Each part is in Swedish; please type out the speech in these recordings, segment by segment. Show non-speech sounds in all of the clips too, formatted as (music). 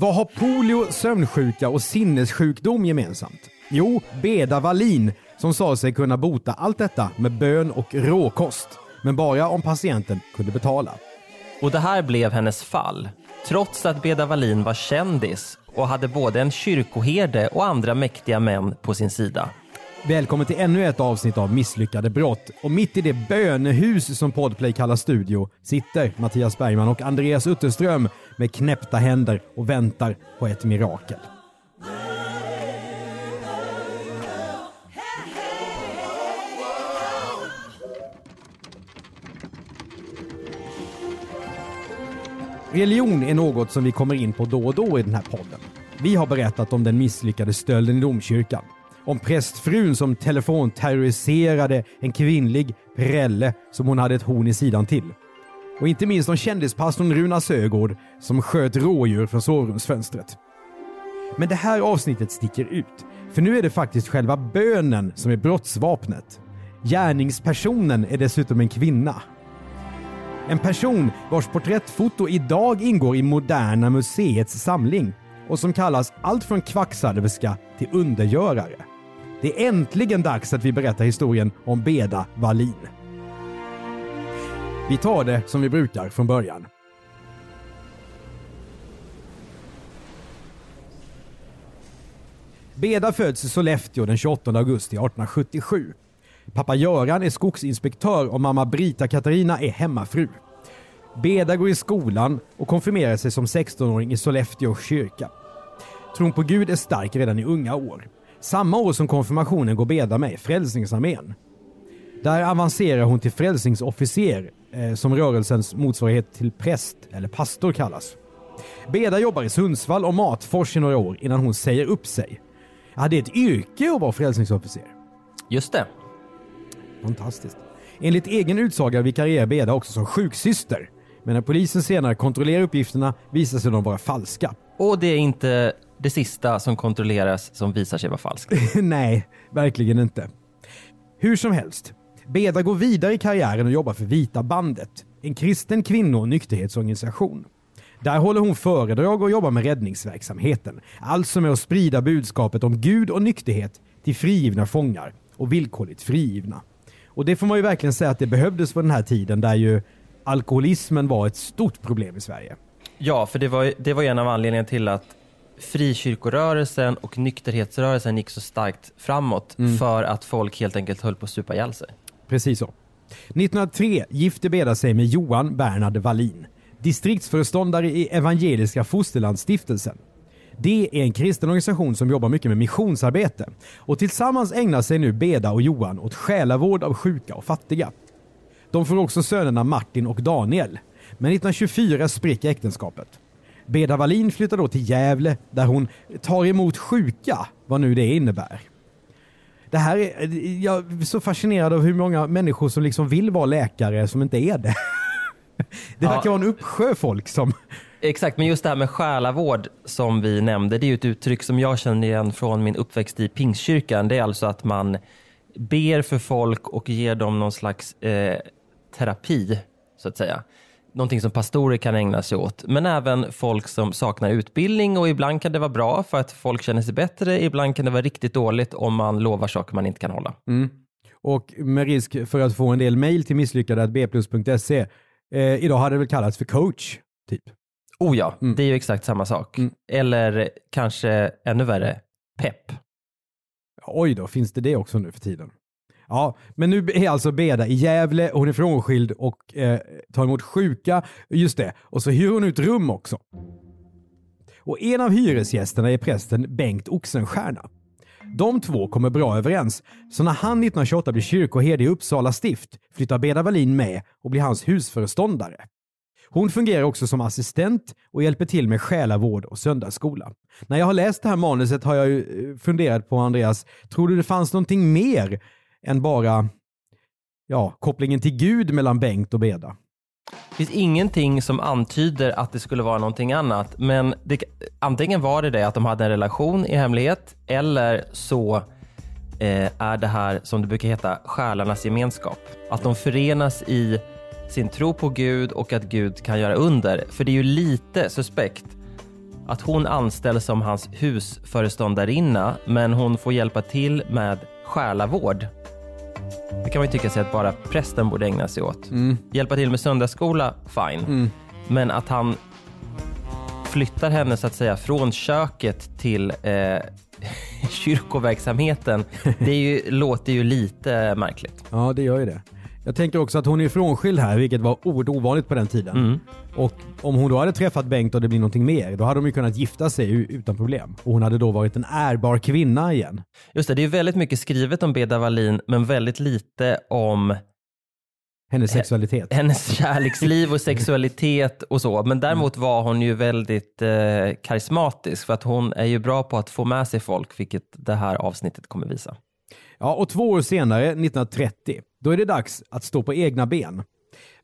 Vad har polio, sömnsjuka och sinnessjukdom gemensamt? Jo, Beda Wallin som sa sig kunna bota allt detta med bön och råkost. Men bara om patienten kunde betala. Och det här blev hennes fall. Trots att Beda Wallin var kändis och hade både en kyrkoherde och andra mäktiga män på sin sida. Välkommen till ännu ett avsnitt av Misslyckade brott. Och mitt i det bönehus som Podplay kallar studio sitter Mattias Bergman och Andreas Utterström med knäppta händer och väntar på ett mirakel. Religion är något som vi kommer in på då och då i den här podden. Vi har berättat om den misslyckade stölden i domkyrkan. Om prästfrun som telefonterroriserade en kvinnlig prälle som hon hade ett horn i sidan till. Och inte minst om kändispastorn Runa Sögård som sköt rådjur från sovrumsfönstret. Men det här avsnittet sticker ut, för nu är det faktiskt själva bönen som är brottsvapnet. Gärningspersonen är dessutom en kvinna. En person vars porträttfoto idag ingår i Moderna Museets samling och som kallas allt från kvacksalverska till undergörare. Det är äntligen dags att vi berättar historien om Beda Wallin. Vi tar det som vi brukar från början. Beda föds i Sollefteå den 28 augusti 1877. Pappa Göran är skogsinspektör och mamma Brita Katarina är hemmafru. Beda går i skolan och konfirmerar sig som 16-åring i Sollefteå kyrka. Tron på Gud är stark redan i unga år. Samma år som konfirmationen går Beda med i Frälsningsarmén. Där avancerar hon till frälsningsofficer, eh, som rörelsens motsvarighet till präst eller pastor kallas. Beda jobbar i Sundsvall och Matfors i några år innan hon säger upp sig. Ja, det är ett yrke att vara frälsningsofficer. Just det. Fantastiskt. Enligt egen utsaga vikarierar Beda också som sjuksyster. Men när polisen senare kontrollerar uppgifterna visar sig de vara falska. Och det är inte det sista som kontrolleras som visar sig vara falskt. (laughs) Nej, verkligen inte. Hur som helst, Beda går vidare i karriären och jobbar för Vita bandet, en kristen kvinno och nykterhetsorganisation. Där håller hon föredrag och jobbar med räddningsverksamheten, alltså med att sprida budskapet om Gud och nykterhet till frigivna fångar och villkorligt frigivna. Och det får man ju verkligen säga att det behövdes på den här tiden där ju alkoholismen var ett stort problem i Sverige. Ja, för det var, det var en av anledningarna till att frikyrkorörelsen och nykterhetsrörelsen gick så starkt framåt för att folk helt enkelt höll på att supa ihjäl sig. Precis så. 1903 gifte Beda sig med Johan Bernhard Wallin, distriktsföreståndare i Evangeliska Fosterlandsstiftelsen. Det är en kristen organisation som jobbar mycket med missionsarbete och tillsammans ägnar sig nu Beda och Johan åt själavård av sjuka och fattiga. De får också sönerna Martin och Daniel. Men 1924 spricker äktenskapet. Beda Wallin flyttar då till Gävle där hon tar emot sjuka, vad nu det innebär. Det här är, jag är så fascinerad av hur många människor som liksom vill vara läkare som inte är det. (laughs) Det Ja. verkar vara en uppsjö folk som... Exakt, men just det här med själavård som vi nämnde, det är ju ett uttryck som jag känner igen från min uppväxt i Pingstkyrkan. Det är alltså att man ber för folk och ger dem någon slags eh, terapi, så att säga. Någonting som pastorer kan ägna sig åt, men även folk som saknar utbildning och ibland kan det vara bra för att folk känner sig bättre, ibland kan det vara riktigt dåligt om man lovar saker man inte kan hålla. Och med risk för att få en del mejl till misslyckade.bplus.se. Eh, idag hade det väl kallats för coach, typ. Oh ja, det är ju exakt samma sak. Eller kanske ännu värre, pepp. Oj då, finns det det också nu för tiden? Ja, men nu är alltså Beda i Gävle, hon är frånskild och eh, tar emot sjuka. Just det, och så hyr hon ut rum också. Och en av hyresgästerna är prästen Bengt Oxenstierna. De två kommer bra överens, så när han 1928 blir kyrkoherde i Uppsala stift flyttar Beda Wallin med och blir hans husföreståndare. Hon fungerar också som assistent och hjälper till med själavård och söndagsskola. När jag har läst det här manuset har jag ju eh, funderat på, Andreas, tror du det fanns någonting mer än bara ja, kopplingen till Gud mellan Bengt och Beda? Det finns ingenting som antyder att det skulle vara någonting annat. Men det, antingen var det det att de hade en relation i hemlighet eller så eh, är det här som det brukar heta själarnas gemenskap. Att de förenas i sin tro på Gud och att Gud kan göra under. För det är ju lite suspekt att hon anställs som hans husföreståndarinna men hon får hjälpa till med själavård. Det kan man ju tycka sig att bara prästen borde ägna sig åt. Hjälpa till med söndagsskola, fine. Men att han flyttar henne så att säga från köket till eh, (laughs) kyrkoverksamheten, det är ju, låter ju lite märkligt. Ja, det gör ju det. Jag tänker också att hon är frånskild här, vilket var oerhört ovanligt på den tiden. Mm. Och om hon då hade träffat Bengt och det blir någonting mer, då hade de ju kunnat gifta sig utan problem. Och hon hade då varit en ärbar kvinna igen. Just det, det är väldigt mycket skrivet om Beda Wallin, men väldigt lite om Hennes sexualitet. hennes kärleksliv och sexualitet och så. Men däremot var hon ju väldigt eh, karismatisk för att hon är ju bra på att få med sig folk, vilket det här avsnittet kommer visa. Ja, och två år senare, 1930, då är det dags att stå på egna ben.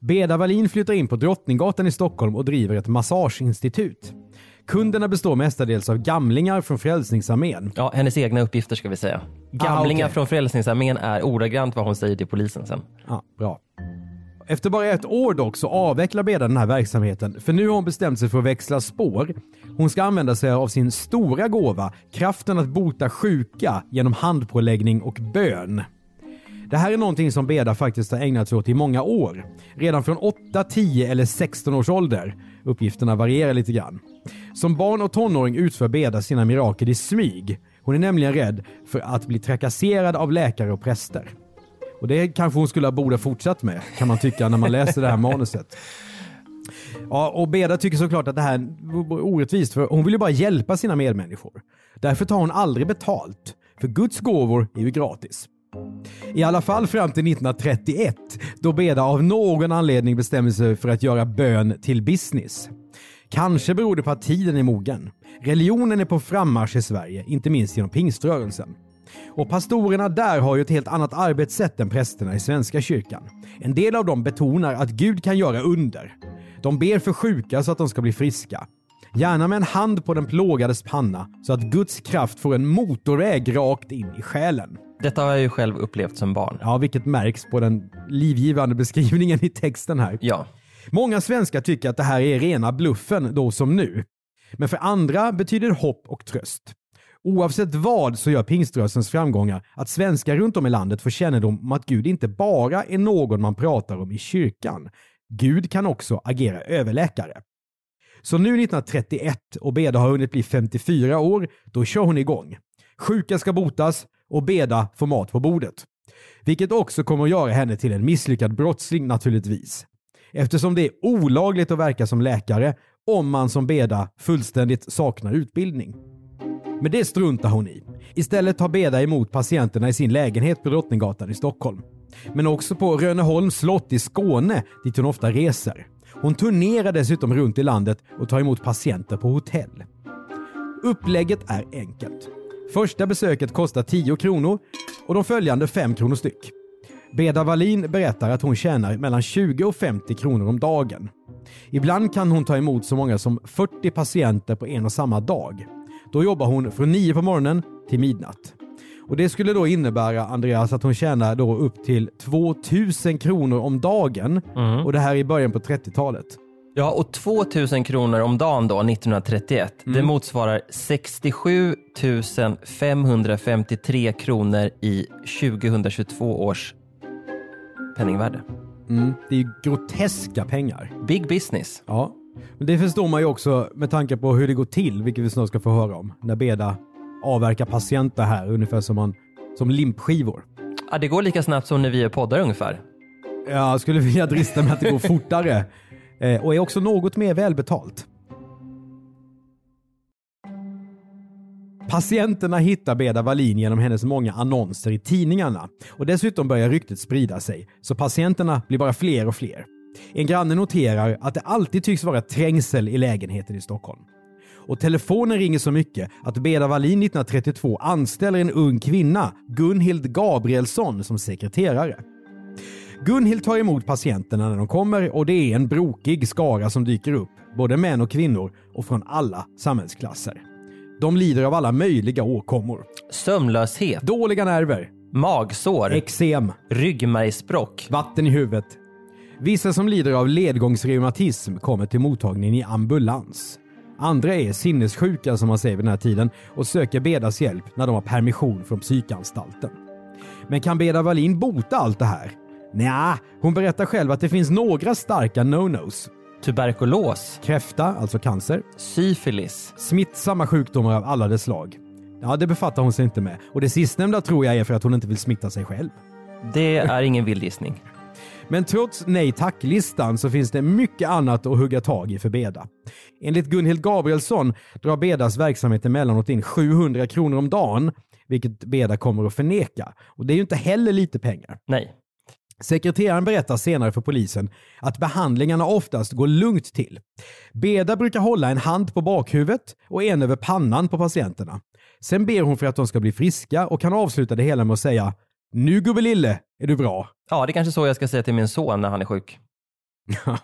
Beda Wallin flyttar in på Drottninggatan i Stockholm och driver ett massageinstitut. Kunderna består mestadels av gamlingar från Frälsningsarmén. Ja, hennes egna uppgifter ska vi säga. Gamlingar Ah, okej. från Frälsningsarmén är ordagrant vad hon säger till polisen sen. Ja, bra. Efter bara ett år dock så avvecklar Beda den här verksamheten, för nu har hon bestämt sig för att växla spår. Hon ska använda sig av sin stora gåva, kraften att bota sjuka genom handpåläggning och bön. Det här är någonting som Beda faktiskt har ägnat sig åt i många år. Redan från 8, 10 eller 16 års ålder. Uppgifterna varierar lite grann. Som barn och tonåring utför Beda sina mirakel i smyg. Hon är nämligen rädd för att bli trakasserad av läkare och präster. Och det kanske hon skulle ha borde fortsatt med, kan man tycka när man läser det här manuset. Ja, och Beda tycker såklart att det här är orättvist, för hon vill ju bara hjälpa sina medmänniskor. Därför tar hon aldrig betalt, för Guds gåvor är ju gratis. I alla fall fram till 1931, då Beda av någon anledning bestämmer sig för att göra bön till business. Kanske beror det på att tiden är mogen. Religionen är på frammarsch i Sverige, inte minst genom pingströrelsen. Och pastorerna där har ju ett helt annat arbetssätt än prästerna i Svenska kyrkan. En del av dem betonar att Gud kan göra under. De ber för sjuka så att de ska bli friska. Gärna med en hand på den plågades panna så att Guds kraft får en motorväg rakt in i själen. Detta har jag ju själv upplevt som barn. Ja, vilket märks på den livgivande beskrivningen i texten här. Ja. Många svenskar tycker att det här är rena bluffen då som nu. Men för andra betyder hopp och tröst. Oavsett vad så gör pingströrelsens framgångar att svenskar runt om i landet får kännedom om att Gud inte bara är någon man pratar om i kyrkan. Gud kan också agera överläkare. Så nu 1931 och Beda har hunnit bli 54 år, då kör hon igång. Sjuka ska botas och Beda får mat på bordet. Vilket också kommer att göra henne till en misslyckad brottsling naturligtvis. Eftersom det är olagligt att verka som läkare om man som Beda fullständigt saknar utbildning. Men det struntar hon i. Istället tar Beda emot patienterna i sin lägenhet på Drottninggatan i Stockholm. Men också på Rönneholms slott i Skåne dit hon ofta reser. Hon turnerar dessutom runt i landet och tar emot patienter på hotell. Upplägget är enkelt. Första besöket kostar 10 kronor och de följande 5 kronor styck. Beda Wallin berättar att hon tjänar mellan 20 och 50 kronor om dagen. Ibland kan hon ta emot så många som 40 patienter på en och samma dag. Då jobbar hon från 9 på morgonen till midnatt. Och Det skulle då innebära, Andreas, att hon tjänar då upp till 2000 kronor om dagen. Och det här är i början på 30-talet. Ja, och 2000 kronor om dagen då, 1931, det motsvarar 67 553 kronor i 2022 års penningvärde. Det är ju groteska pengar. Big business. Ja, men det förstår man ju också med tanke på hur det går till, vilket vi snart ska få höra om. När Beda avverkar patienter här, ungefär som, man, som limpskivor. Ja, det går lika snabbt som när vi är poddar ungefär. Jag skulle vilja drista mig att det går (laughs) fortare eh, och är också något mer välbetalt. Patienterna hittar Beda Wallin genom hennes många annonser i tidningarna och dessutom börjar ryktet sprida sig, så patienterna blir bara fler och fler. En granne noterar att det alltid tycks vara trängsel i lägenheten i Stockholm. Och telefonen ringer så mycket att Beda Wallin 1932 anställer en ung kvinna, Gunhild Gabrielsson, som sekreterare. Gunhild tar emot patienterna när de kommer och det är en brokig skara som dyker upp, både män och kvinnor och från alla samhällsklasser. De lider av alla möjliga åkommor. Sömnlöshet, Dåliga nerver, magsår, eksem, ryggmärgsbråck. vatten i huvudet. Vissa som lider av ledgångsreumatism kommer till mottagningen i ambulans. Andra är sinnessjuka som man säger vid den här tiden och söker Bedas hjälp när de har permission från psykanstalten. Men kan Beda Wallin bota allt det här? Nja, hon berättar själv att det finns några starka no-nos. Tuberkulos, Kräfta, alltså cancer, syfilis, smittsamma sjukdomar av alla dess slag. Ja, det befattar hon sig inte med. Och det sistnämnda tror jag är för att hon inte vill smitta sig själv. det är ingen vild gissning. Men trots nej tack-listan så finns det mycket annat att hugga tag i för Beda. Enligt Gunhild Gabrielsson drar Bedas verksamhet emellanåt in 700 kronor om dagen, vilket Beda kommer att förneka. Och det är ju inte heller lite pengar. Nej. Sekreteraren berättar senare för polisen att behandlingarna oftast går lugnt till. Beda brukar hålla en hand på bakhuvudet och en över pannan på patienterna. Sen ber hon för att de ska bli friska och kan avsluta det hela med att säga “Nu gubbelille, är du bra?” Ja, det är kanske så jag ska säga till min son när han är sjuk. (laughs)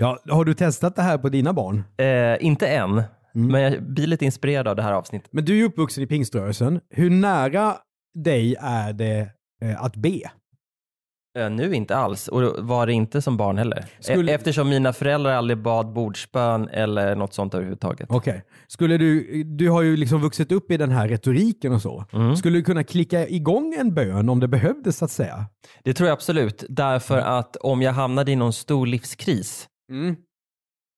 Ja, har du testat det här på dina barn? Eh, inte än, men jag blir lite inspirerad av det här avsnittet. Men du är ju uppvuxen i pingströrelsen. Hur nära dig är det eh, att be? Eh, nu inte alls, och var det inte som barn heller. Skulle- E- Eftersom mina föräldrar aldrig bad bordsbön eller något sånt överhuvudtaget. Okej. Skulle du, du har ju liksom vuxit upp i den här retoriken och så. Skulle du kunna klicka igång en bön om det behövdes så att säga? Det tror jag absolut, därför att om jag hamnade i någon stor livskris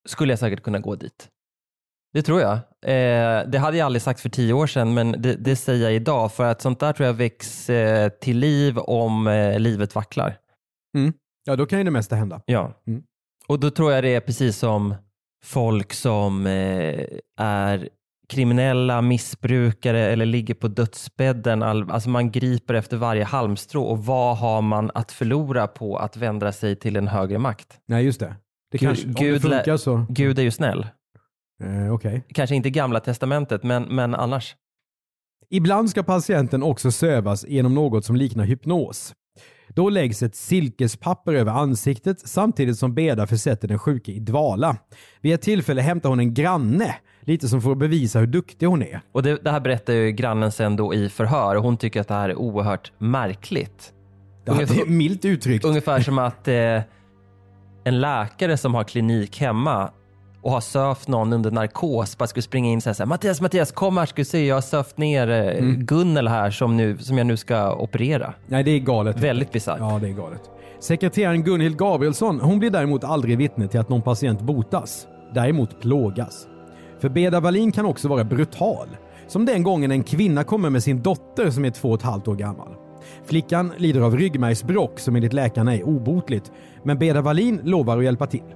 skulle jag säkert kunna gå dit. Det tror jag. Eh, det hade jag aldrig sagt för tio år sedan, men det, det säger jag idag. För att sånt där tror jag väcks eh, till liv om eh, livet vacklar. Ja, då kan ju det mesta hända. Ja. Mm. Och då tror jag det är precis som folk som eh, är kriminella, missbrukare eller ligger på dödsbädden. All, alltså man griper efter varje halmstrå och vad har man att förlora på att vända sig till en högre makt? Nej, just det. det Gud- kanske, om det Gud lä- funkar så. Gud är ju snäll. Eh, Okej. Kanske inte gamla testamentet, men, men annars. Ibland ska patienten också sövas genom något som liknar hypnos. Då läggs ett silkespapper över ansiktet samtidigt som Beda försätter den sjuke i dvala. Vid ett tillfälle hämtar hon en granne, lite som att bevisa hur duktig hon är. Och det, det här berättar ju grannen sen då i förhör och hon tycker att det här är oerhört märkligt. Ja, det är milt uttryckt. Ungefär som att eh, en läkare som har klinik hemma och har sövt någon under narkos bara skulle springa in och säga Mattias, Mattias, kom här ska du se, jag har sövt ner eh, Gunnel här som, nu, som jag nu ska operera. Nej, det är galet. Väldigt bisarrt. Ja, det är galet. Sekreteraren Gunhild Gabrielsson, hon blir däremot aldrig vittne till att någon patient botas. Däremot plågas. För Beda Wallin kan också vara brutal. Som den gången en kvinna kommer med sin dotter som är två och ett halvt år gammal. Flickan lider av ryggmärgsbråck som enligt läkarna är obotligt, men Beda Wallin lovar att hjälpa till.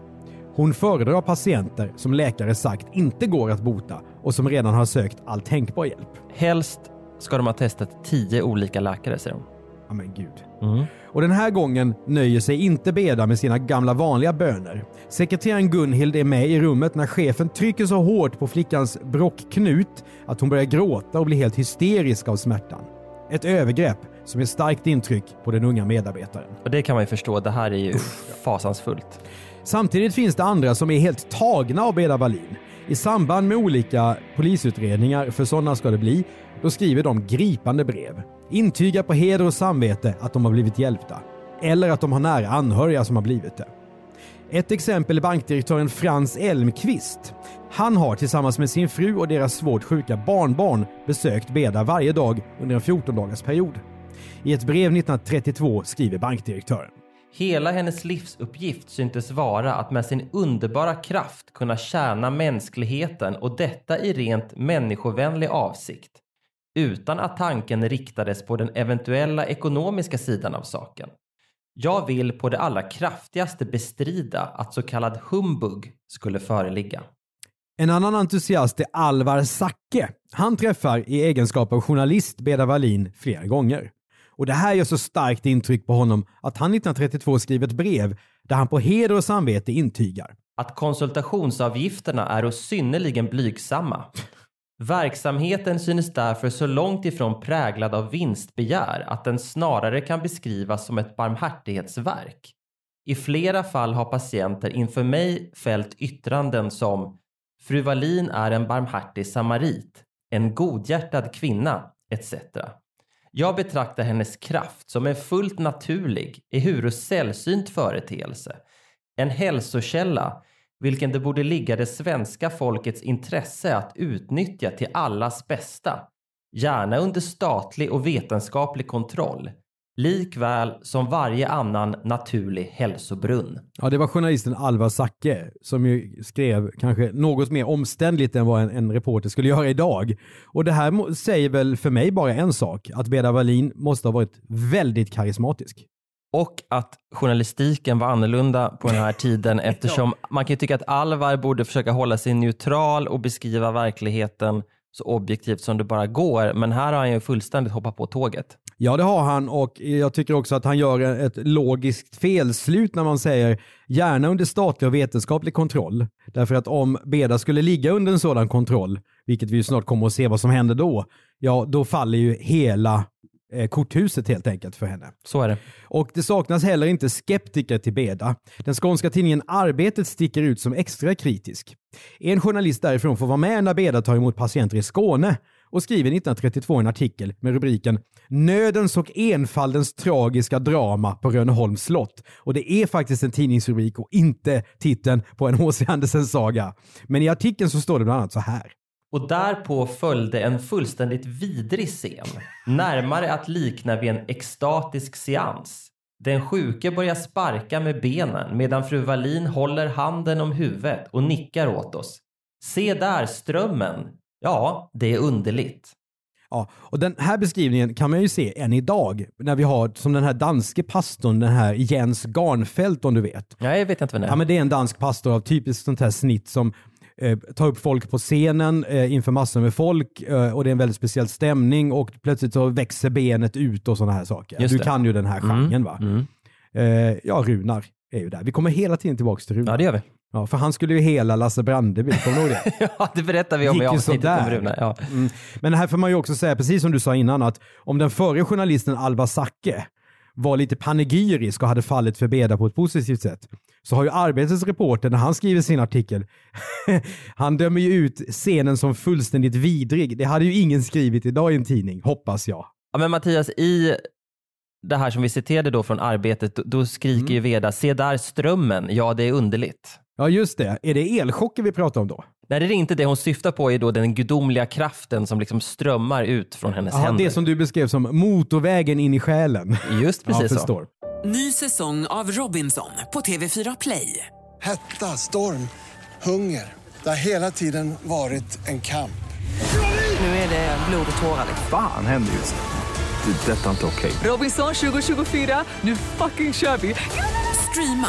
Hon föredrar patienter som läkare sagt inte går att bota och som redan har sökt all tänkbar hjälp. Helst ska de ha testat tio olika läkare, säger de. Ja men gud. Och den här gången nöjer sig inte Beda med sina gamla vanliga böner. Sekreteraren Gunhild är med i rummet när chefen trycker så hårt på flickans brockknut att hon börjar gråta och blir helt hysterisk av smärtan. Ett övergrepp som är starkt intryck på den unga medarbetaren. Och det kan man ju förstå, det här är ju fasansfullt. Samtidigt finns det andra som är helt tagna av Beda Wallin. I samband med olika polisutredningar, för sådana ska det bli, då skriver de gripande brev. Intygar på heder och samvete att de har blivit hjälpta. Eller att de har nära anhöriga som har blivit det. Ett exempel är bankdirektören Frans Elmqvist. Han har tillsammans med sin fru och deras svårt sjuka barnbarn besökt Beda varje dag under en 14 dagars period. I ett brev 1932 skriver bankdirektören. Hela hennes livsuppgift syntes vara att med sin underbara kraft kunna tjäna mänskligheten och detta i rent människovänlig avsikt. Utan att tanken riktades på den eventuella ekonomiska sidan av saken. Jag vill på det allra kraftigaste bestrida att så kallad humbug skulle föreligga. En annan entusiast är Alvar Zacke. Han träffar i egenskap av journalist Beda Wallin flera gånger. Och det här gör så starkt intryck på honom att han 1932 skriver ett brev där han på heder och samvete intygar. Att konsultationsavgifterna är synnerligen blygsamma. Verksamheten synes därför så långt ifrån präglad av vinstbegär att den snarare kan beskrivas som ett barmhärtighetsverk. I flera fall har patienter inför mig fällt yttranden som Fru Wallin är en barmhärtig samarit, en godhjärtad kvinna, etc. Jag betraktar hennes kraft som en fullt naturlig, ehuru sällsynt företeelse. En hälsokälla, vilken det borde ligga det svenska folkets intresse att utnyttja till allas bästa. Gärna under statlig och vetenskaplig kontroll. Likväl som varje annan naturlig hälsobrunn. Ja, det var journalisten Alvar Zacke som ju skrev kanske något mer omständligt än vad en, en reporter skulle göra idag. Och det här säger väl för mig bara en sak, att Beda Wallin måste ha varit väldigt karismatisk. Och att journalistiken var annorlunda på den här (laughs) tiden eftersom man kan ju tycka att Alvar borde försöka hålla sig neutral och beskriva verkligheten så objektivt som det bara går. Men här har han ju fullständigt hoppat på tåget. Ja, det har han och jag tycker också att han gör ett logiskt felslut när man säger gärna under statlig och vetenskaplig kontroll. Därför att om Beda skulle ligga under en sådan kontroll, vilket vi ju snart kommer att se vad som händer då, ja då faller ju hela eh, korthuset helt enkelt för henne. Så är det. Och det saknas heller inte skeptiker till Beda. Den skånska tidningen Arbetet sticker ut som extra kritisk. En journalist därifrån får vara med när Beda tar emot patienter i Skåne och skriver 1932 en artikel med rubriken “Nödens och enfaldens tragiska drama på Rönneholms slott”. Och det är faktiskt en tidningsrubrik och inte titeln på en H.C. Andersen-saga. Men i artikeln så står det bland annat så här. Och därpå följde en fullständigt vidrig scen, närmare att likna vid en extatisk seans. Den sjuke börjar sparka med benen medan fru Wallin håller handen om huvudet och nickar åt oss. Se där strömmen! Ja, det är underligt. Ja, och den här beskrivningen kan man ju se än idag när vi har som den här danske pastorn, den här Jens Garnfeldt om du vet. Ja, jag vet inte vad det är. Ja, men det är en dansk pastor av typiskt sånt här snitt som eh, tar upp folk på scenen eh, inför massor med folk eh, och det är en väldigt speciell stämning och plötsligt så växer benet ut och sådana här saker. Just du det. kan ju den här genren va? Mm. Eh, ja, Runar är ju där. Vi kommer hela tiden tillbaka till Runar. Ja, det gör vi. Ja, för han skulle ju hela Lasse Brandeby, kommer du ihåg det? (laughs) Ja, det berättar vi om i Gick avsnittet om. Rune. Ja. Mm. Men här får man ju också säga, precis som du sa innan, att om den förre journalisten Alva Zacke var lite panegyrisk och hade fallit för Beda på ett positivt sätt, så har ju Arbetets reporter när han skriver sin artikel, (laughs) han dömer ju ut scenen som fullständigt vidrig. Det hade ju ingen skrivit idag i en tidning, hoppas jag. ja, men Mattias, i det här som vi citerade då från arbetet, då, då skriker Mm. ju Veda, se där strömmen, ja det är underligt. Ja, just det. Är det elchocker vi pratar om då? Nej, det är inte det hon syftar på är då den gudomliga kraften som liksom strömmar ut från hennes Ja, händer. det som du beskrev som motorvägen in i själen. Just (laughs) precis ja, så. förstår. Ny säsong av Robinson på TV4 Play. Hetta, storm, hunger. Det har hela tiden varit en kamp. Nu är det blod och tårar. Fan händer just nu. Det. är Detta är inte okej. Robinson 2024, nu fucking kör vi! Streama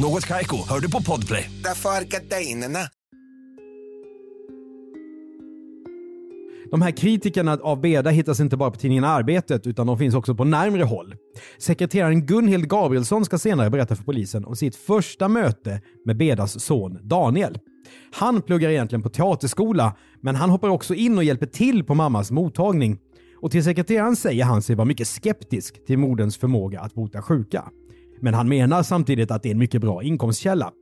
Något Kaiko, hör du på Podplay. Därför är gardinerna. De här kritikerna av Beda hittas inte bara på tidningen Arbetet utan de finns också på närmre håll. Sekreteraren Gunhild Gabrielsson ska senare berätta för polisen om sitt första möte med Bedas son Daniel. Han pluggar egentligen på teaterskola men han hoppar också in och hjälper till på mammas mottagning. Och till sekreteraren säger han sig vara mycket skeptisk till moderns förmåga att bota sjuka. Men han menar samtidigt att det är en mycket bra inkomstkälla.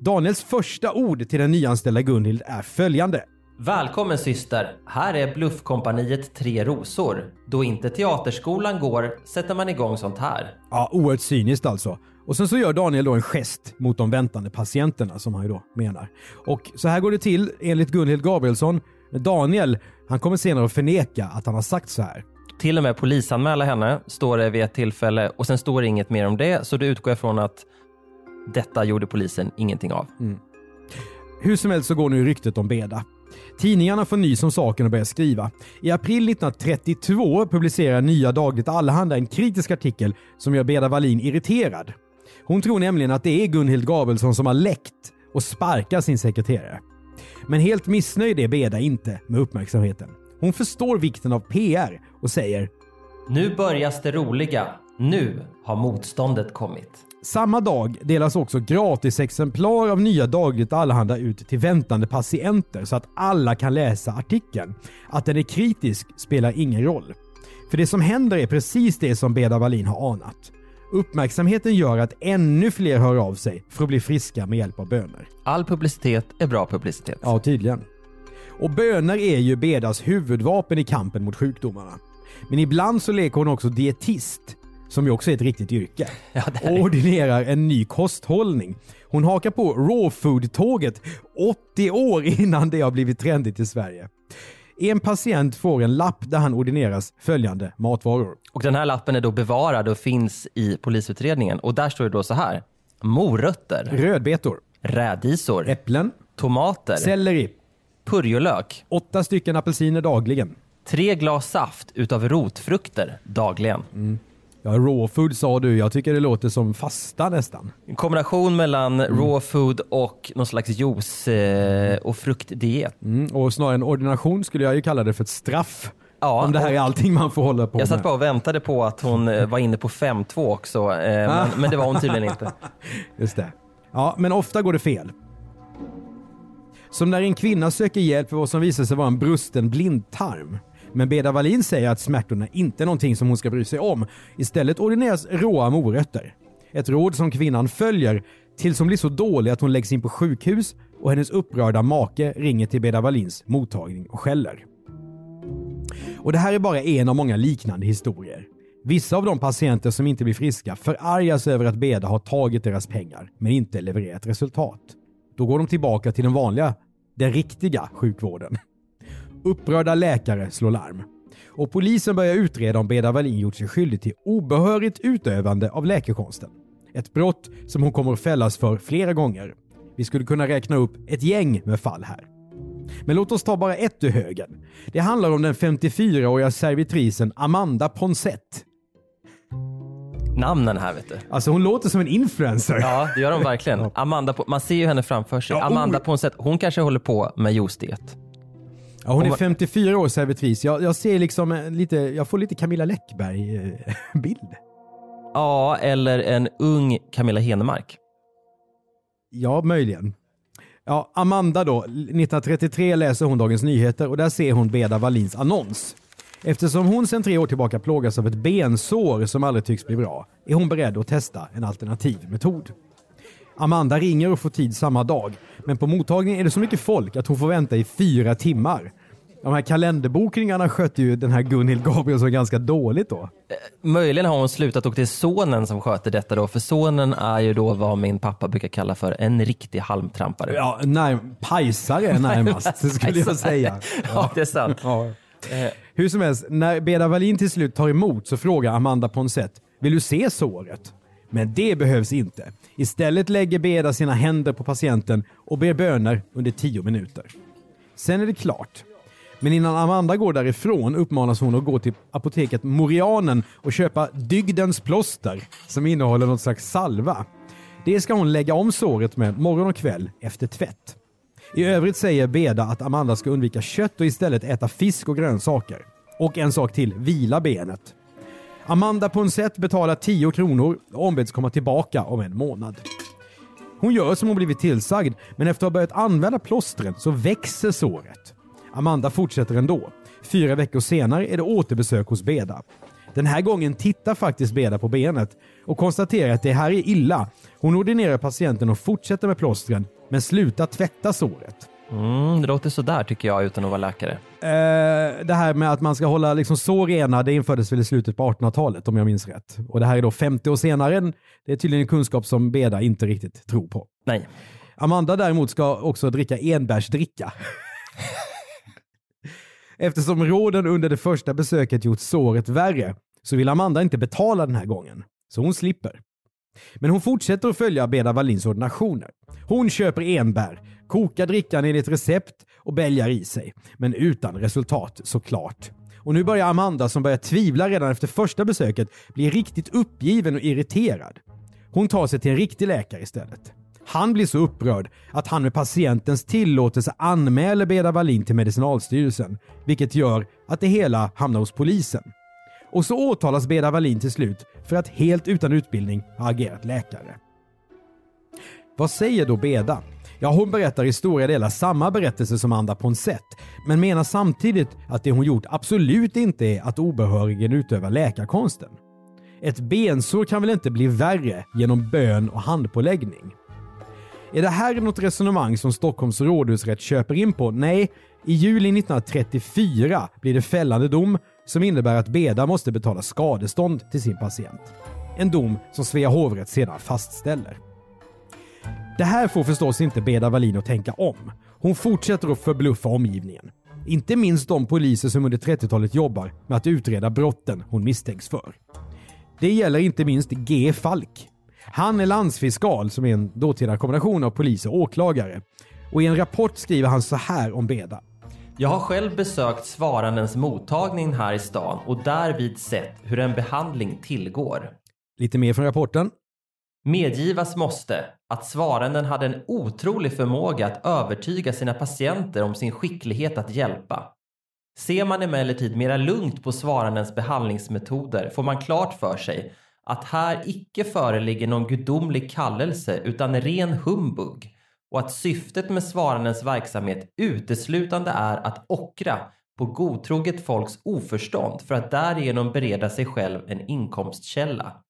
Daniels första ord till den nyanställda Gunhild är följande. Välkommen syster, här är bluffkompaniet Tre Rosor. Då inte teaterskolan går sätter man igång sånt här. Ja, oerhört cyniskt alltså. Och sen så gör Daniel då en gest mot de väntande patienterna som han ju då menar. Och så här går det till enligt Gunhild Gabrielsson. Daniel, han kommer senare att förneka att han har sagt så här. Till och med polisanmäla henne, står det vid ett tillfälle och sen står det inget mer om det. Så då utgår jag från att detta gjorde polisen ingenting av. Mm. Hur som helst så går nu ryktet om Beda. Tidningarna får nys om saken och börjar skriva. I april 1932 publicerar Nya Dagligt Allehanda en kritisk artikel som gör Beda Wallin irriterad. Hon tror nämligen att det är Gunhild Gabrielsson som har läckt och sparkar sin sekreterare. Men helt missnöjd är Beda inte med uppmärksamheten. Hon förstår vikten av PR och säger Nu börjas det roliga. Nu har motståndet kommit. Samma dag delas också gratisexemplar av Nya Dagligt Allehanda ut till väntande patienter så att alla kan läsa artikeln. Att den är kritisk spelar ingen roll. För det som händer är precis det som Beda Wallin har anat. Uppmärksamheten gör att ännu fler hör av sig för att bli friska med hjälp av böner. All publicitet är bra publicitet. Ja, tydligen. Och böner är ju Bedas huvudvapen i kampen mot sjukdomarna. Men ibland så leker hon också dietist, som ju också är ett riktigt yrke. (laughs) Ja, och ordinerar en ny kosthållning. Hon hakar på raw food-tåget 80 år innan det har blivit trendigt i Sverige. En patient får en lapp där han ordineras följande matvaror. Och den här lappen är då bevarad och finns i polisutredningen. Och där står det då så här. Morötter, Rödbetor, rädisor, äpplen, tomater, selleri, purjolök, åtta stycken apelsiner dagligen. tre glas saft utav rotfrukter dagligen. Ja, raw food sa du. Jag tycker det låter som fasta nästan. En kombination mellan raw food och någon slags juice eh, och fruktdiet. Mm, och snarare en ordination skulle jag ju kalla det för ett straff. Ja, om det här är allting man får hålla på Jag satt med. bara och väntade på att hon eh, var inne på 5-2 också, eh, men, (laughs) men det var hon tydligen inte. Just det. Ja, men ofta går det fel. Som när en kvinna söker hjälp för vad som visar sig vara en brusten blindtarm. Men Beda Wallin säger att smärtorna inte är någonting som hon ska bry sig om. Istället ordineras råa morötter. Ett råd som kvinnan följer tills hon blir så dålig att hon läggs in på sjukhus och hennes upprörda make ringer till Beda Wallins mottagning och skäller. Och det här är bara en av många liknande historier. Vissa av de patienter som inte blir friska förargas över att Beda har tagit deras pengar men inte levererat resultat. Då går de tillbaka till den vanliga, den riktiga sjukvården. Upprörda läkare slår larm. Och polisen börjar utreda om Beda Wallin gjort sig skyldig till obehörigt utövande av läkekonsten. Ett brott som hon kommer att fällas för flera gånger. Vi skulle kunna räkna upp ett gäng med fall här. Men låt oss ta bara ett ur högen. Det handlar om den 54-åriga servitrisen Amanda Ponsett. Namnen här vet du. Alltså hon låter som en influencer. Ja, det gör de verkligen. Amanda, man ser ju henne framför sig. Ja, Amanda oj. på en sätt, hon kanske håller på med juicediet. Ja, hon är Om man- 54 år servitris. Jag, jag ser liksom en lite, jag får lite Camilla Läckberg-bild. (laughs) Ja, eller en ung Camilla Henemark. Ja, möjligen. Ja, Amanda då. 1933 läser hon Dagens Nyheter och där ser hon Beda Wallins annons. Eftersom hon sedan tre år tillbaka plågas av ett bensår som aldrig tycks bli bra är hon beredd att testa en alternativ metod. Amanda ringer och får tid samma dag, men på mottagningen är det så mycket folk att hon får vänta i fyra timmar. De här kalenderbokningarna skötte ju den här Gunhild Gabrielsson ganska dåligt då. Möjligen har hon slutat och det är sonen som sköter detta då, för sonen är ju då vad min pappa brukar kalla för en riktig halmtrampare. Ja, när, pajsare är närmast (laughs) skulle jag säga. Ja, det är sant. Ja. Hur som helst, när Beda Wallin till slut tar emot så frågar Amanda Ponset, vill du se såret? Men det behövs inte. Istället lägger Beda sina händer på patienten och ber böner under tio minuter. Sen är det klart. Men innan Amanda går därifrån uppmanas hon att gå till apoteket Morianen och köpa dygdens plåster som innehåller något slags salva. Det ska hon lägga om såret med morgon och kväll efter tvätt. I övrigt säger Beda att Amanda ska undvika kött och istället äta fisk och grönsaker. Och en sak till, vila benet. Amanda Ponsett betalar 10 kronor och ombeds komma tillbaka om en månad. Hon gör som hon blivit tillsagd, men efter att ha börjat använda plåstren så växer såret. Amanda fortsätter ändå. Fyra veckor senare är det återbesök hos Beda. Den här gången tittar faktiskt Beda på benet och konstaterar att det här är illa. Hon ordinerar patienten att fortsätta med plåstren, men slutar tvätta såret. Mm, det låter sådär tycker jag utan att vara läkare. Eh, det här med att man ska hålla liksom så rena, det infördes väl i slutet på 1800-talet om jag minns rätt. Och det här är då 50 år senare. Det är tydligen en kunskap som Beda inte riktigt tror på. Nej. Amanda däremot ska också dricka enbärsdricka. (laughs) Eftersom råden under det första besöket gjort såret värre så vill Amanda inte betala den här gången. Så hon slipper. Men hon fortsätter att följa Beda Wallins ordinationer. Hon köper enbär, kokar drickan enligt recept och bälgar i sig. Men utan resultat såklart. Och nu börjar Amanda, som börjar tvivla redan efter första besöket, bli riktigt uppgiven och irriterad. Hon tar sig till en riktig läkare istället. Han blir så upprörd att han med patientens tillåtelse anmäler Beda Wallin till Medicinalstyrelsen, vilket gör att det hela hamnar hos polisen. Och så åtalas Beda Wallin till slut för att helt utan utbildning ha agerat läkare. Vad säger då Beda? Ja, hon berättar i stora delar samma berättelse som Anda Ponsett, men menar samtidigt att det hon gjort absolut inte är att obehörigen utöva läkarkonsten. Ett bensår kan väl inte bli värre genom bön och handpåläggning? Är det här något resonemang som Stockholms rådhusrätt köper in på? Nej, i juli 1934 blir det fällande dom som innebär att Beda måste betala skadestånd till sin patient. En dom som Svea hovrätt sedan fastställer. Det här får förstås inte Beda Wallin att tänka om. Hon fortsätter att förbluffa omgivningen. Inte minst de poliser som under 30-talet jobbar med att utreda brotten hon misstänks för. Det gäller inte minst G. Falk. Han är landsfiskal som är en dåtida kombination av polis och åklagare. Och i en rapport skriver han så här om Beda. Jag har själv besökt svarandens mottagning här i stan och därvid sett hur en behandling tillgår. Lite mer från rapporten. Medgivas måste att svaranden hade en otrolig förmåga att övertyga sina patienter om sin skicklighet att hjälpa. Ser man emellertid mera lugnt på svarandens behandlingsmetoder får man klart för sig att här icke föreligger någon gudomlig kallelse utan ren humbug och att syftet med svarandens verksamhet uteslutande är att ockra på godtroget folks oförstånd för att därigenom bereda sig själv en inkomstkälla.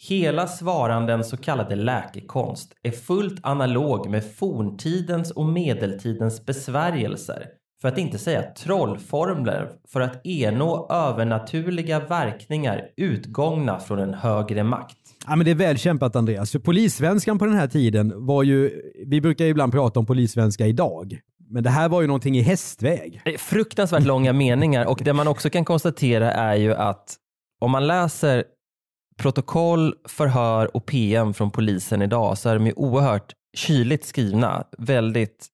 Hela svarandens så kallade läkekonst är fullt analog med forntidens och medeltidens besvärjelser, för att inte säga trollformler för att ernå övernaturliga verkningar utgångna från en högre makt. Ja, men det är väl kämpat Andreas. För polissvenskan på den här tiden var ju, vi brukar ju ibland prata om polissvenska idag, men det här var ju någonting i hästväg. Fruktansvärt långa meningar och det man också kan konstatera är ju att om man läser protokoll, förhör och PM från polisen idag så är de ju oerhört kyligt skrivna, väldigt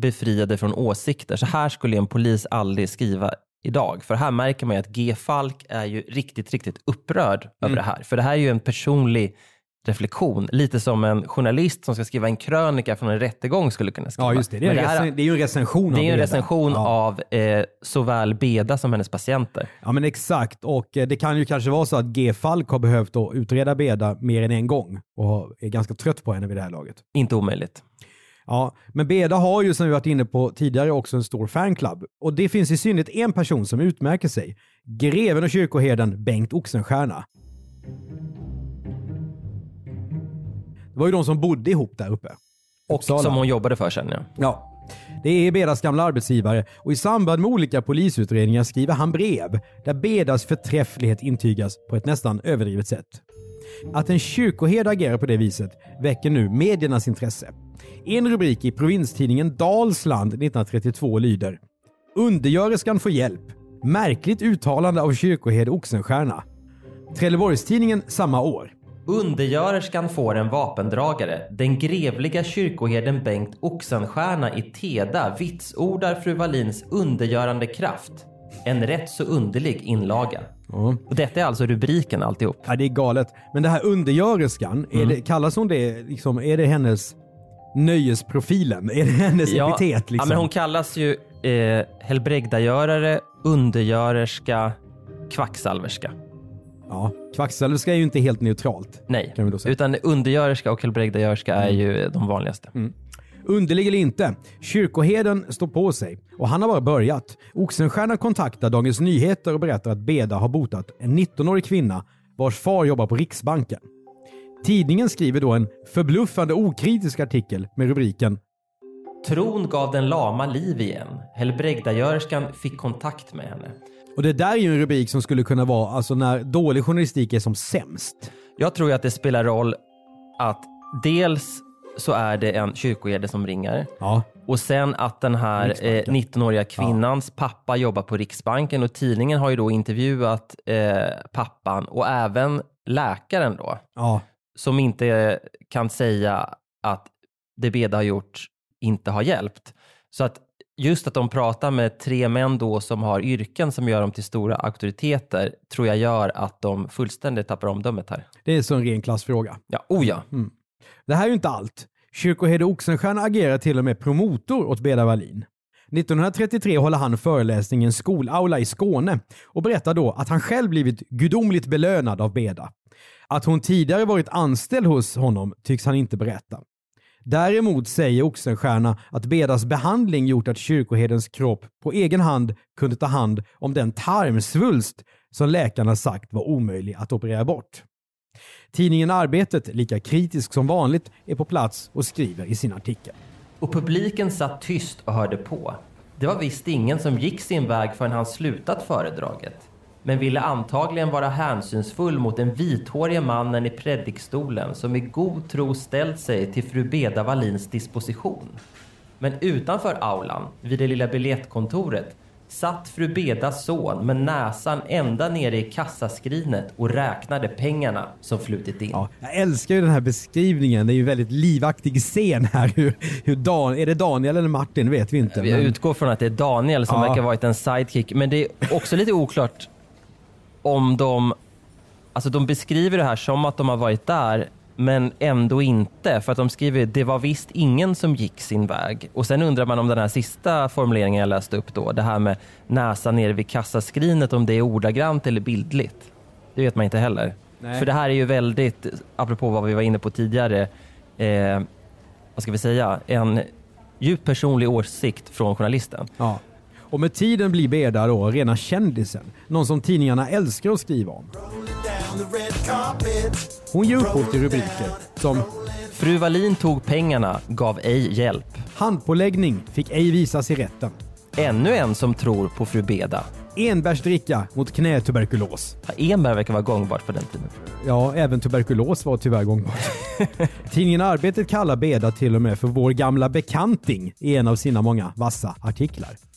befriade från åsikter. Så här skulle en polis aldrig skriva idag. För här märker man ju att G. Falk är ju riktigt, riktigt upprörd över det här. För det här är ju en personlig reflektion. Lite som en journalist som ska skriva en krönika från en rättegång skulle kunna skriva. Ja, just det. Det är, en, Men här- det är ju en recension det är en Beda. recension Ja. av eh, såväl Beda som hennes patienter. Ja men exakt och eh, det kan ju kanske vara så att G. Falk har behövt att utreda Beda mer än en gång och är ganska trött på henne vid det här laget. Inte omöjligt. Ja, men Beda har ju som vi varit inne på tidigare också en stor fanclub och det finns i synnerhet en person som utmärker sig. Greven och kyrkoherden Bengt Oxenstierna. Det var ju de som bodde ihop där uppe. Och Uppsala. som hon jobbade för sen ja. Ja. Det är Bedas gamla arbetsgivare och i samband med olika polisutredningar skriver han brev där Bedas förträfflighet intygas på ett nästan överdrivet sätt. Att en kyrkoherde agerar på det viset väcker nu mediernas intresse. En rubrik i provinstidningen Dalsland 1932 lyder “Undergöreskan får hjälp. Märkligt uttalande av kyrkoherde Oxenstierna”. Trelleborgstidningen samma år. Undergörerskan får en vapendragare. Den grevliga kyrkoherden Bengt Oxenstierna i Teda vitsordar fru Wallins undergörande kraft. En rätt så underlig inlaga. Och detta är alltså rubriken alltihop. Ja, det är galet. Men det här undergöreskan, är det, kallas hon det, liksom, är det hennes nöjesprofilen? Är det hennes epitet? Liksom? ja, men hon kallas ju eh, helbrägdagörare, undergörerska, kvacksalverska. Ja, kvacksalverska är ju inte helt neutralt. Nej, Kan vi då säga. utan undergörerska och helbrägdagörska är ju de vanligaste. Underlig eller inte, kyrkoherden står på sig och han har bara börjat. Oxenstierna kontaktar Dagens Nyheter och berättar att Beda har botat en 19-årig kvinna vars far jobbar på Riksbanken. Tidningen skriver då en förbluffande okritisk artikel med rubriken Tron gav den lama liv igen. Helbrägdagörskan fick kontakt med henne. Och det där är ju en rubrik som skulle kunna vara alltså när dålig journalistik är som sämst. Jag tror ju att det spelar roll att dels så är det en kyrkoherde som ringer Ja. och sen att den här eh, Riksbanken. 19-åriga kvinnans pappa jobbar på Riksbanken och tidningen har ju då intervjuat eh, pappan och även läkaren då Ja. Som inte kan säga att det Beda har gjort inte har hjälpt. Så att just att de pratar med tre män då som har yrken som gör dem till stora auktoriteter tror jag gör att de fullständigt tappar omdömet här. Det är så en ren klassfråga. Ja, oh ja. Det här är ju inte allt. Kyrkoherde Oxenstierna agerar till och med promotor åt Beda Wallin. 1933 håller han föreläsning i en skolaula i Skåne och berättar då att han själv blivit gudomligt belönad av Beda. Att hon tidigare varit anställd hos honom tycks han inte berätta. Däremot säger Oxenstierna att Bedas behandling gjort att kyrkoherdens kropp på egen hand kunde ta hand om den tarmsvulst som läkarna sagt var omöjlig att operera bort. Tidningen Arbetet, lika kritisk som vanligt, är på plats och skriver i sin artikel. Och publiken satt tyst och hörde på. Det var visst ingen som gick sin väg förrän han slutat föredraget. Men ville antagligen vara hänsynsfull mot den vithårige mannen i predikstolen som i god tro ställt sig till fru Beda Wallins disposition. Men utanför aulan, vid det lilla biljettkontoret, satt fru Bedas son med näsan ända nere i kassaskrinet och räknade pengarna som flutit in. Ja, jag älskar ju den här beskrivningen. Det är ju väldigt livaktig scen här. Hur, hur Dan, är det Daniel eller Martin? vet vi inte. Jag men- utgår från att det är Daniel som Ja. verkar ha varit en sidekick. Men det är också lite oklart om de... Alltså de beskriver det här som att de har varit där, men ändå inte. För att de skriver det var visst ingen som gick sin väg. Och sen undrar man om den här sista formuleringen jag läste upp då, det här med näsan nere vid kassaskrinet, om det är ordagrant eller bildligt. Det vet man inte heller. Nej. För det här är ju väldigt, apropå vad vi var inne på tidigare, eh, vad ska vi säga, en djupt personlig åsikt från journalisten. Ja. Och med tiden blir Beda då rena kändisen. Någon som tidningarna älskar att skriva om. Hon ger upphov till rubriker som Fru Wallin tog pengarna, gav ej hjälp. “Handpåläggning fick ej visas i rätten”. Ännu en som tror på fru Beda. “Enbärsdricka mot knätuberkulos”. Ja, Enberg verkar vara gångbart på den tiden. Ja, även tuberkulos var tyvärr gångbart. (laughs) Tidningen Arbetet kallar Beda till och med för vår gamla bekanting i en av sina många vassa artiklar.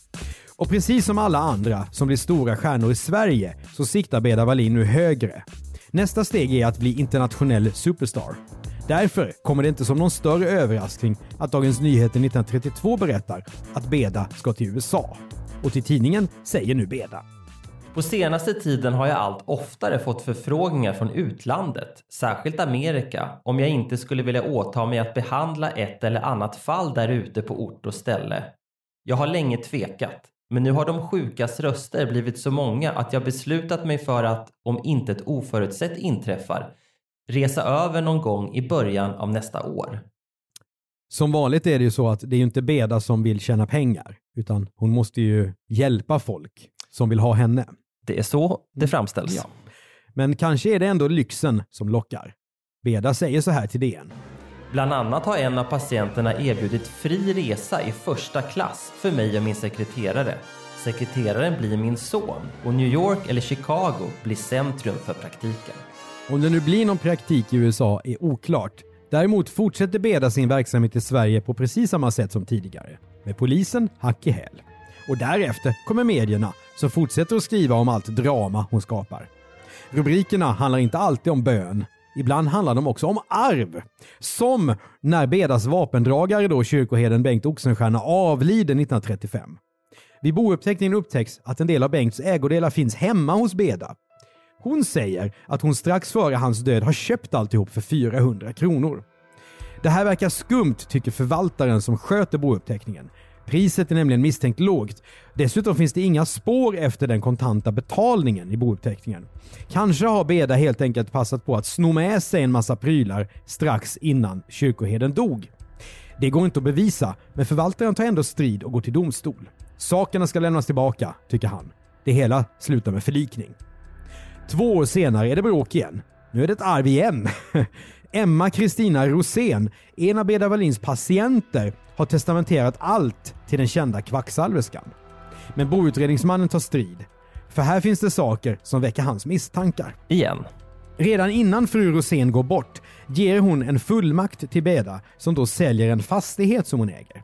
Och precis som alla andra som blir stora stjärnor i Sverige så siktar Beda Wallin nu högre. Nästa steg är att bli internationell superstar. Därför kommer det inte som någon större överraskning att Dagens Nyheter 1932 berättar att Beda ska till USA. Och till tidningen säger nu Beda. På senaste tiden har jag allt oftare fått förfrågningar från utlandet, särskilt Amerika, om jag inte skulle vilja åta mig att behandla ett eller annat fall där ute på ort och ställe. Jag har länge tvekat, men nu har de sjukas röster blivit så många att jag beslutat mig för att, om inte ett oförutsett inträffar, resa över någon gång i början av nästa år. Som vanligt är det ju så att det är ju inte Beda som vill tjäna pengar, utan hon måste ju hjälpa folk som vill ha henne. Det är så det framställs. Ja. Men kanske är det ändå lyxen som lockar. Beda säger så här till DN. Bland annat har en av patienterna erbjudit fri resa i första klass för mig och min sekreterare. Sekreteraren blir min son och New York eller Chicago blir centrum för praktiken. Om det nu blir någon praktik i USA är oklart. Däremot fortsätter Beda sin verksamhet i Sverige på precis samma sätt som tidigare. Med polisen hack i häl. Och därefter kommer medierna som fortsätter att skriva om allt drama hon skapar. Rubrikerna handlar inte alltid om bön. Ibland handlar de också om arv. Som när Bedas vapendragare då kyrkoherden Bengt Oxenstierna avlider 1935. Vid bouppteckningen upptäcks att en del av Bengts ägodelar finns hemma hos Beda. Hon säger att hon strax före hans död har köpt alltihop för 400 kronor. Det här verkar skumt tycker förvaltaren som sköter bouppteckningen. Priset är nämligen misstänkt lågt. Dessutom finns det inga spår efter den kontanta betalningen i bouppteckningen. Kanske har Beda helt enkelt passat på att sno med sig en massa prylar strax innan kyrkoherden dog. Det går inte att bevisa, men förvaltaren tar ändå strid och går till domstol. Sakerna ska lämnas tillbaka, tycker han. Det hela slutar med förlikning. Två år senare är det bråk igen. Nu är det ett arv igen. (laughs) Emma Kristina Rosén, en av Beda Wallins patienter, har testamenterat allt till den kända kvacksalverskan. Men boutredningsmannen tar strid. För här finns det saker som väcker hans misstankar. Igen. Redan innan fru Rosén går bort ger hon en fullmakt till Beda som då säljer en fastighet som hon äger.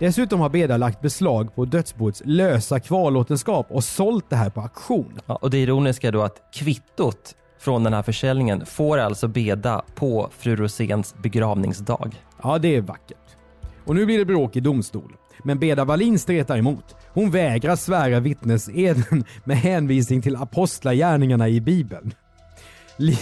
Dessutom har Beda lagt beslag på dödsboets lösa kvarlåtenskap och sålt det här på auktion. Ja, och det ironiska är då att kvittot från den här försäljningen får alltså Beda på fru Roséns begravningsdag. Ja, det är vackert. Och nu blir det bråk i domstol. Men Beda Wallin stretar emot. Hon vägrar svära vittneseden med hänvisning till apostlagärningarna i Bibeln. Li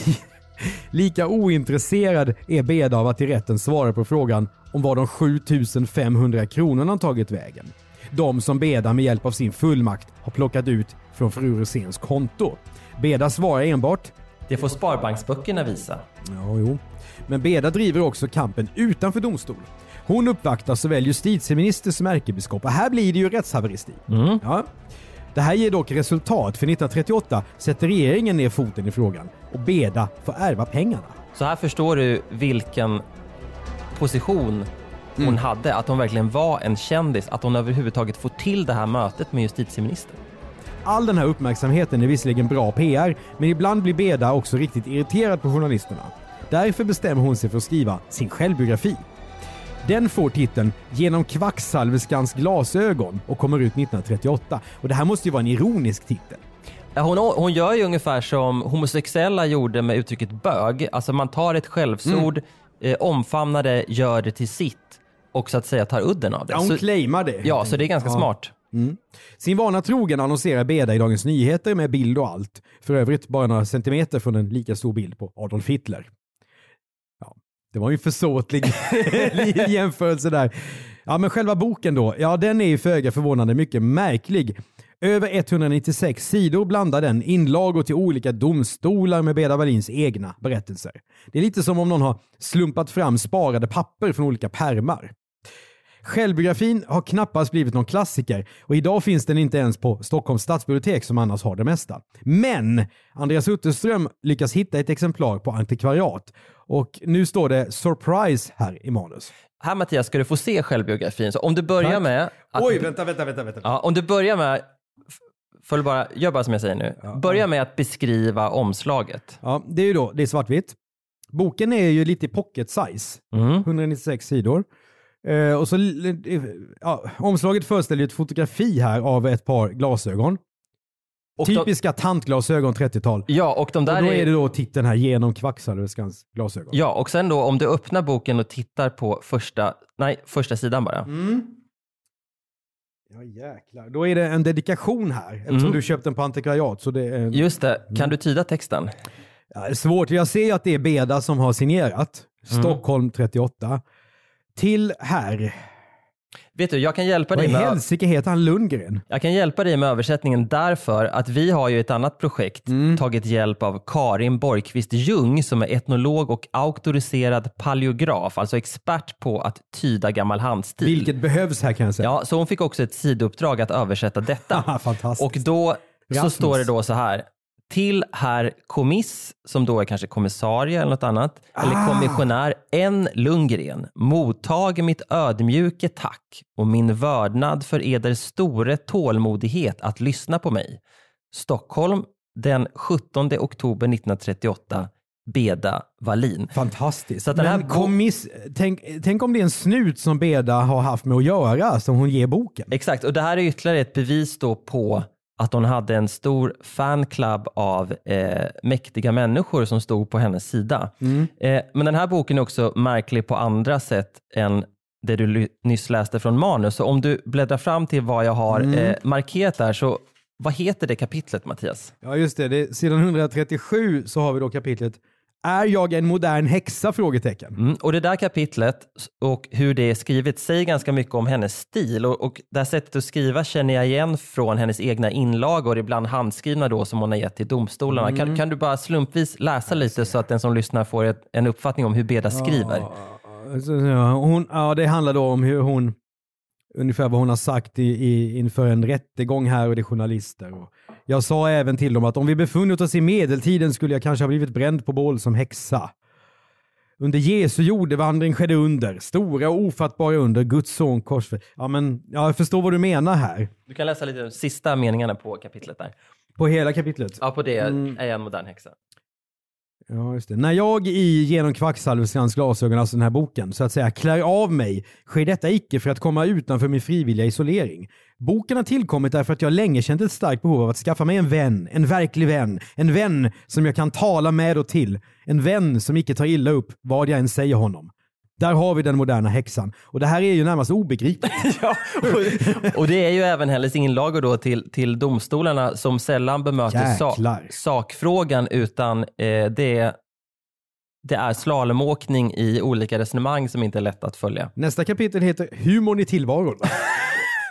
Lika ointresserad är Beda av att i rätten svara på frågan om var de 7500 kronorna tagit vägen. De som Beda med hjälp av sin fullmakt har plockat ut från fru Roséns konto. Beda svarar enbart det får sparbanksböckerna visa. Ja, jo. Men Beda driver också kampen utanför domstol. Hon uppvaktar såväl justitieminister som ärkebiskop och här blir det ju rättshaveristi. Ja. Det här ger dock resultat för 1938 sätter regeringen ner foten i frågan och Beda får ärva pengarna. Så här förstår du vilken position hon Mm. hade, att hon verkligen var en kändis, att hon överhuvudtaget får till det här mötet med justitieministern. All den här uppmärksamheten är visserligen bra PR, men ibland blir Beda också riktigt irriterad på journalisterna. Därför bestämmer hon sig för att skriva sin självbiografi. Den får titeln “Genom kvacksalverskans glasögon” och kommer ut 1938. Och det här måste ju vara en ironisk titel. Hon, hon gör ju ungefär som homosexuella gjorde med uttrycket bög. Alltså man tar ett skällsord, Mm. eh, omfamnar det, gör det till sitt och så att säga tar udden av det. Ja, hon så, claimar det. ja, så det är ganska Ja. smart. Mm. Sin vana trogen annonserar Beda i Dagens Nyheter med bild och allt. För övrigt bara några centimeter från en lika stor bild på Adolf Hitler. Ja, det var ju en försåtlig (laughs) jämförelse där. Ja, men själva boken då, ja den är ju föga förvånande mycket märklig. Över 196 sidor blandar den inlagor till olika domstolar med Beda Wallins egna berättelser. Det är lite som om någon har slumpat fram sparade papper från olika pärmar. Självbiografin har knappast blivit någon klassiker och idag finns den inte ens på Stockholms stadsbibliotek som annars har det mesta. Men Andreas Utterström lyckas hitta ett exemplar på antikvariat och nu står det “surprise” här i manus. Här Mattias ska du få se självbiografin. Så om du börjar Tack. med... Oj, vänta, vänta, vänta. vänta. Ja, om du börjar med... Följ bara, gör bara som jag säger nu. Börja med att beskriva omslaget. Ja, det är ju då, det är svartvitt. Boken är ju lite i pocket size, Mm. 196 sidor. Eh, och så, ja, omslaget föreställer ju ett fotografi här av ett par glasögon. Och de, Typiska tantglasögon 30-tal. ja, och de Och där då är, är det då titeln här genom kvacksalverskans glasögon. Ja, och sen då om du öppnar boken och tittar på första, nej, första sidan bara. Mm. Ja jäklar. Då är det en dedikation här eftersom Mm. du köpt den på antikvariat. Så det är, Just det, kan du tyda texten? ja, det är svårt. Jag ser ju att det är Beda som har signerat. Mm. Stockholm 38. Till här. Vet du, jag kan hjälpa Vad dig med, helsike heter han Lundgren? jag kan hjälpa dig med översättningen därför att vi har ju ett annat projekt Mm. tagit hjälp av Karin Borgqvist Ljung som är etnolog och auktoriserad paleograf, alltså expert på att tyda gammal handstil. Vilket behövs här kan jag säga. Ja, så hon fick också ett sidouppdrag att översätta detta. (laughs) Fantastiskt. Och då så Rasmus. står det då så här. Till herr kommiss, som då är kanske kommissarie eller något annat, eller Ah. kommissionär N. Lundgren, mottag mitt ödmjuke tack och min vördnad för eder store tålmodighet att lyssna på mig. Stockholm den 17 oktober 1938, Beda Wallin. Fantastiskt. Så att den här kommiss, tänk, tänk om det är en snut som Beda har haft med att göra som hon ger boken. Exakt, och det här är ytterligare ett bevis då på att hon hade en stor fanclub av eh, mäktiga människor som stod på hennes sida. Eh, men den här boken är också märklig på andra sätt än det du nyss läste från manus. Så om du bläddrar fram till vad jag har eh, markerat där, så vad heter det kapitlet Mattias? Ja just det, det sidan 137 så har vi då kapitlet Är jag en modern häxa? Frågetecken. Mm, och det där kapitlet och hur det är skrivet säger ganska mycket om hennes stil och, och det här sättet att skriva känner jag igen från hennes egna inlagor, ibland handskrivna då som hon har gett till domstolarna. Kan, kan du bara slumpvis läsa lite så att den som lyssnar får ett, en uppfattning om hur Beda skriver? Ja, hon, ja, det handlar då om hur hon, ungefär vad hon har sagt i, i, inför en rättegång här och det är journalister. Och jag sa även till dem att om vi befunnit oss i medeltiden skulle jag kanske ha blivit bränd på bål som häxa. Under Jesu jordevandring skedde under, stora och ofattbara under, Guds son korsfäst. Ja men, ja, jag förstår vad du menar här. Du kan läsa lite de sista meningarna på kapitlet där. På hela kapitlet. Ja, på det Mm. är jag en modern häxa. Ja, just det. När jag i Genom kvacksalverskans glasögon, alltså den här boken, så att säga klär av mig, sker detta icke för att komma utanför min frivilliga isolering. Boken har tillkommit därför att jag länge känt ett starkt behov av att skaffa mig en vän, en verklig vän, en vän som jag kan tala med och till, en vän som icke tar illa upp vad jag än säger honom. Där har vi den moderna häxan. Och det här är ju närmast obegripligt. (laughs) Ja, och, och det är ju även hennes inlagor då till, till domstolarna som sällan bemöter sa, sakfrågan utan eh, det, det är slalomåkning i olika resonemang som inte är lätt att följa. Nästa kapitel heter Humorn i tillvaron.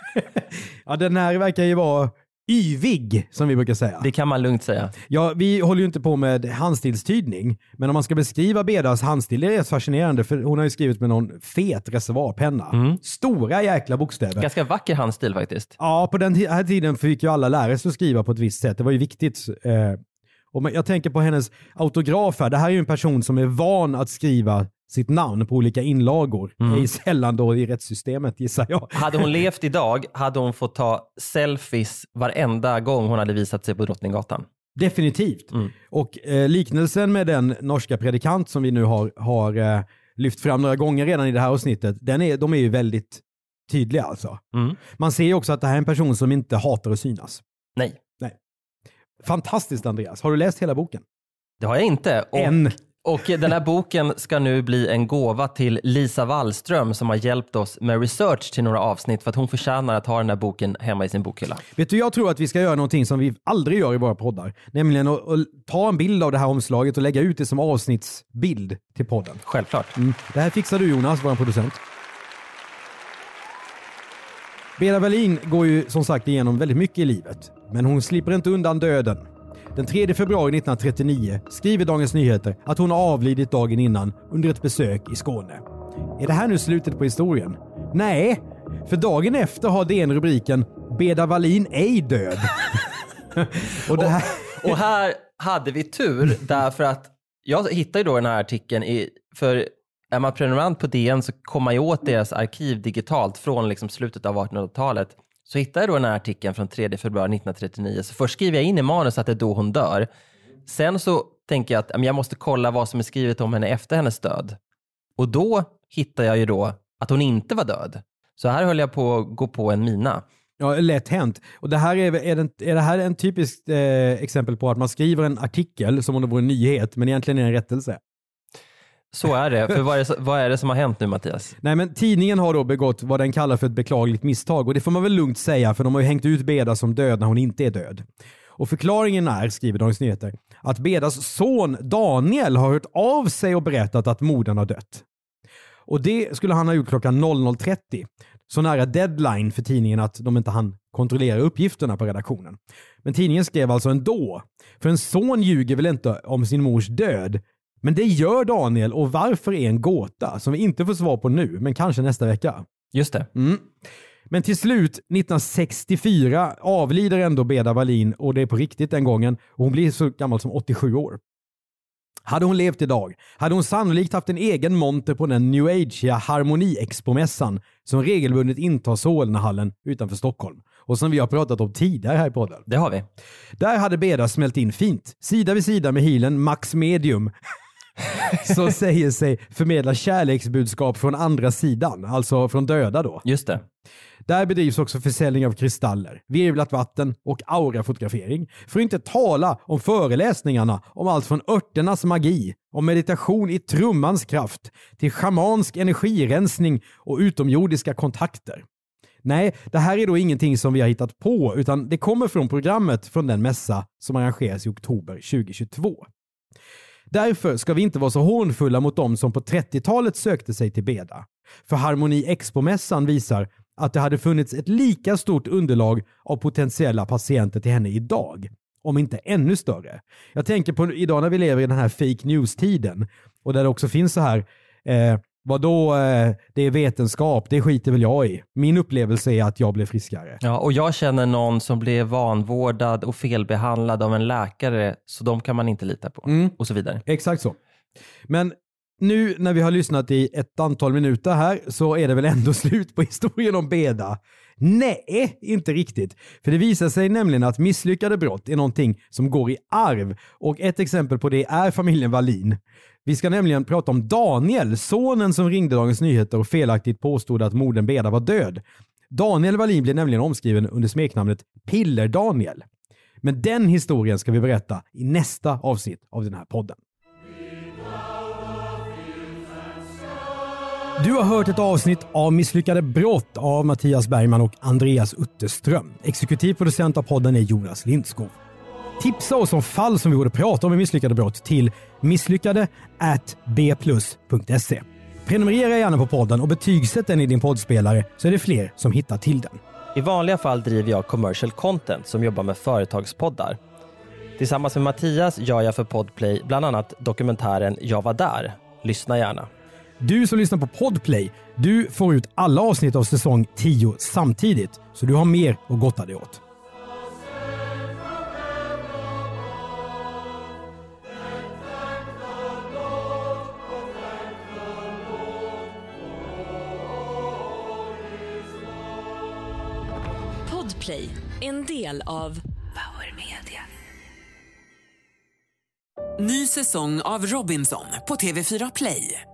(laughs) ja, den här verkar ju vara yvig, som vi brukar säga. Det kan man lugnt säga. Ja, vi håller ju inte på med handstilstydning, men om man ska beskriva Bedas handstil, det är rätt fascinerande för hon har ju skrivit med någon fet reservoarpenna. Stora jäkla bokstäver. Ganska vacker handstil faktiskt. Ja, på den här tiden fick ju alla lära sig att skriva på ett visst sätt. Det var ju viktigt. Eh, och jag tänker på hennes autograf här. Det här är ju en person som är van att skriva sitt namn på olika inlagor. Det är sällan då i rättssystemet gissar jag. Hade hon (laughs) levt idag hade hon fått ta selfies varenda gång hon hade visat sig på Drottninggatan. Definitivt. Och eh, liknelsen med den norska predikant som vi nu har, har eh, lyft fram några gånger redan i det här avsnittet, den är, de är ju väldigt tydliga alltså. Mm. Man ser ju också att det här är en person som inte hatar att synas. Nej, Fantastiskt Andreas. Har du läst hela boken? det har jag inte. Och, En. Och den här boken ska nu bli en gåva till Lisa Wallström som har hjälpt oss med research till några avsnitt för att hon förtjänar att ha den här boken hemma i sin bokhylla. Vet du, jag tror att vi ska göra någonting som vi aldrig gör i våra poddar. Nämligen att, att ta en bild av det här omslaget och lägga ut det som avsnittsbild till podden. Självklart. Mm. Det här fixar du Jonas, vår producent. Beda Berlin går ju som sagt igenom väldigt mycket i livet. Men hon slipper inte undan döden. Den 3 februari 1939 skriver Dagens Nyheter att hon har avlidit dagen innan under ett besök i Skåne. Är det här nu slutet på historien? Nej, för dagen efter har DN rubriken “Beda Wallin ej död”. (laughs) och det här... Och här hade vi tur därför att jag hittade ju då den här artikeln i, för är man prenumerant på DN så kommer man ju åt deras arkiv digitalt från liksom slutet av 1800-talet. Så hittade jag då den här artikeln från 3 februari 1939. Så först skriver jag in i manus att det är då hon dör. Sen så tänker jag att jag måste kolla vad som är skrivet om henne efter hennes död. Och då hittar jag ju då att hon inte var död. Så här höll jag på att gå på en mina. Ja, lätt hänt. Och det här är, är, det, är det här en typiskt eh, exempel på att man skriver en artikel som om det vore en nyhet, men egentligen är det en rättelse? Så är det. För vad är det, vad är det som har hänt nu Mattias? Nej, men tidningen har då begått vad den kallar för ett beklagligt misstag och det får man väl lugnt säga för de har ju hängt ut Beda som död när hon inte är död. Och förklaringen är, skriver Dagens Nyheter, att Bedas son Daniel har hört av sig och berättat att modern har dött. Och det skulle han ha gjort klockan 00.30. Så nära deadline för tidningen att de inte hann kontrollera uppgifterna på redaktionen. Men tidningen skrev alltså ändå. För en son ljuger väl inte om sin mors död? Men det gör Daniel och varför är en gåta som vi inte får svar på nu, men kanske nästa vecka. Just det. Mm. Men till slut, 1964, avlider ändå Beda Wallin och det är på riktigt den gången. Och hon blir så gammal som 87 år. Hade hon levt idag hade hon sannolikt haft en egen monter på den new age harmoni-expomässan som regelbundet intar Solnahallen utanför Stockholm och som vi har pratat om tidigare här i podden. Det har vi. Där hade Beda smält in fint, sida vid sida med healen Max Medium (laughs) som säger sig förmedla kärleksbudskap från andra sidan, alltså från döda då. Just det. Där bedrivs också försäljning av kristaller, virvlat vatten och aurafotografering. För att inte tala om föreläsningarna om allt från örternas magi, om meditation i trummans kraft, till schamansk energirensning och utomjordiska kontakter. Nej, det här är då ingenting som vi har hittat på, utan det kommer från programmet från den mässa som arrangeras i oktober 2022. Därför ska vi inte vara så hånfulla mot dem som på 30-talet sökte sig till Beda. För Harmoni Expo-mässan visar att det hade funnits ett lika stort underlag av potentiella patienter till henne idag. Om inte ännu större. Jag tänker på idag när vi lever i den här fake news-tiden och där det också finns så här eh, Vadå, eh, det är vetenskap, det skiter väl jag i. Min upplevelse är att jag blev friskare. Ja, och jag känner någon som blev vanvårdad och felbehandlad av en läkare, så de kan man inte lita på. Mm. Och så vidare. Exakt så. Men Nu när vi har lyssnat i ett antal minuter här så är det väl ändå (laughs) slut på historien om Beda? Nej, inte riktigt. För det visar sig nämligen att misslyckade brott är någonting som går i arv och ett exempel på det är familjen Wallin. Vi ska nämligen prata om Daniel, sonen som ringde Dagens Nyheter och felaktigt påstod att modern Beda var död. Daniel Wallin blev nämligen omskriven under smeknamnet Piller-Daniel. Men den historien ska vi berätta i nästa avsnitt av den här podden. Du har hört ett avsnitt av Misslyckade brott av Mattias Bergman och Andreas Utterström. Exekutiv producent av podden är Jonas Lindskog. Tipsa oss om fall som vi borde prata om i misslyckade brott till misslyckade bplus.se. Prenumerera gärna på podden och betygsätt den i din poddspelare så är det fler som hittar till den. I vanliga fall driver jag commercial content som jobbar med företagspoddar. Tillsammans med Mattias gör jag för Podplay bland annat dokumentären Jag var där. Lyssna gärna. Du som lyssnar på Podplay, du får ut alla avsnitt av säsong 10 samtidigt, så du har mer att gotta dig åt. Podplay, en del av Power Media. Ny säsong av Robinson på TV4 Play.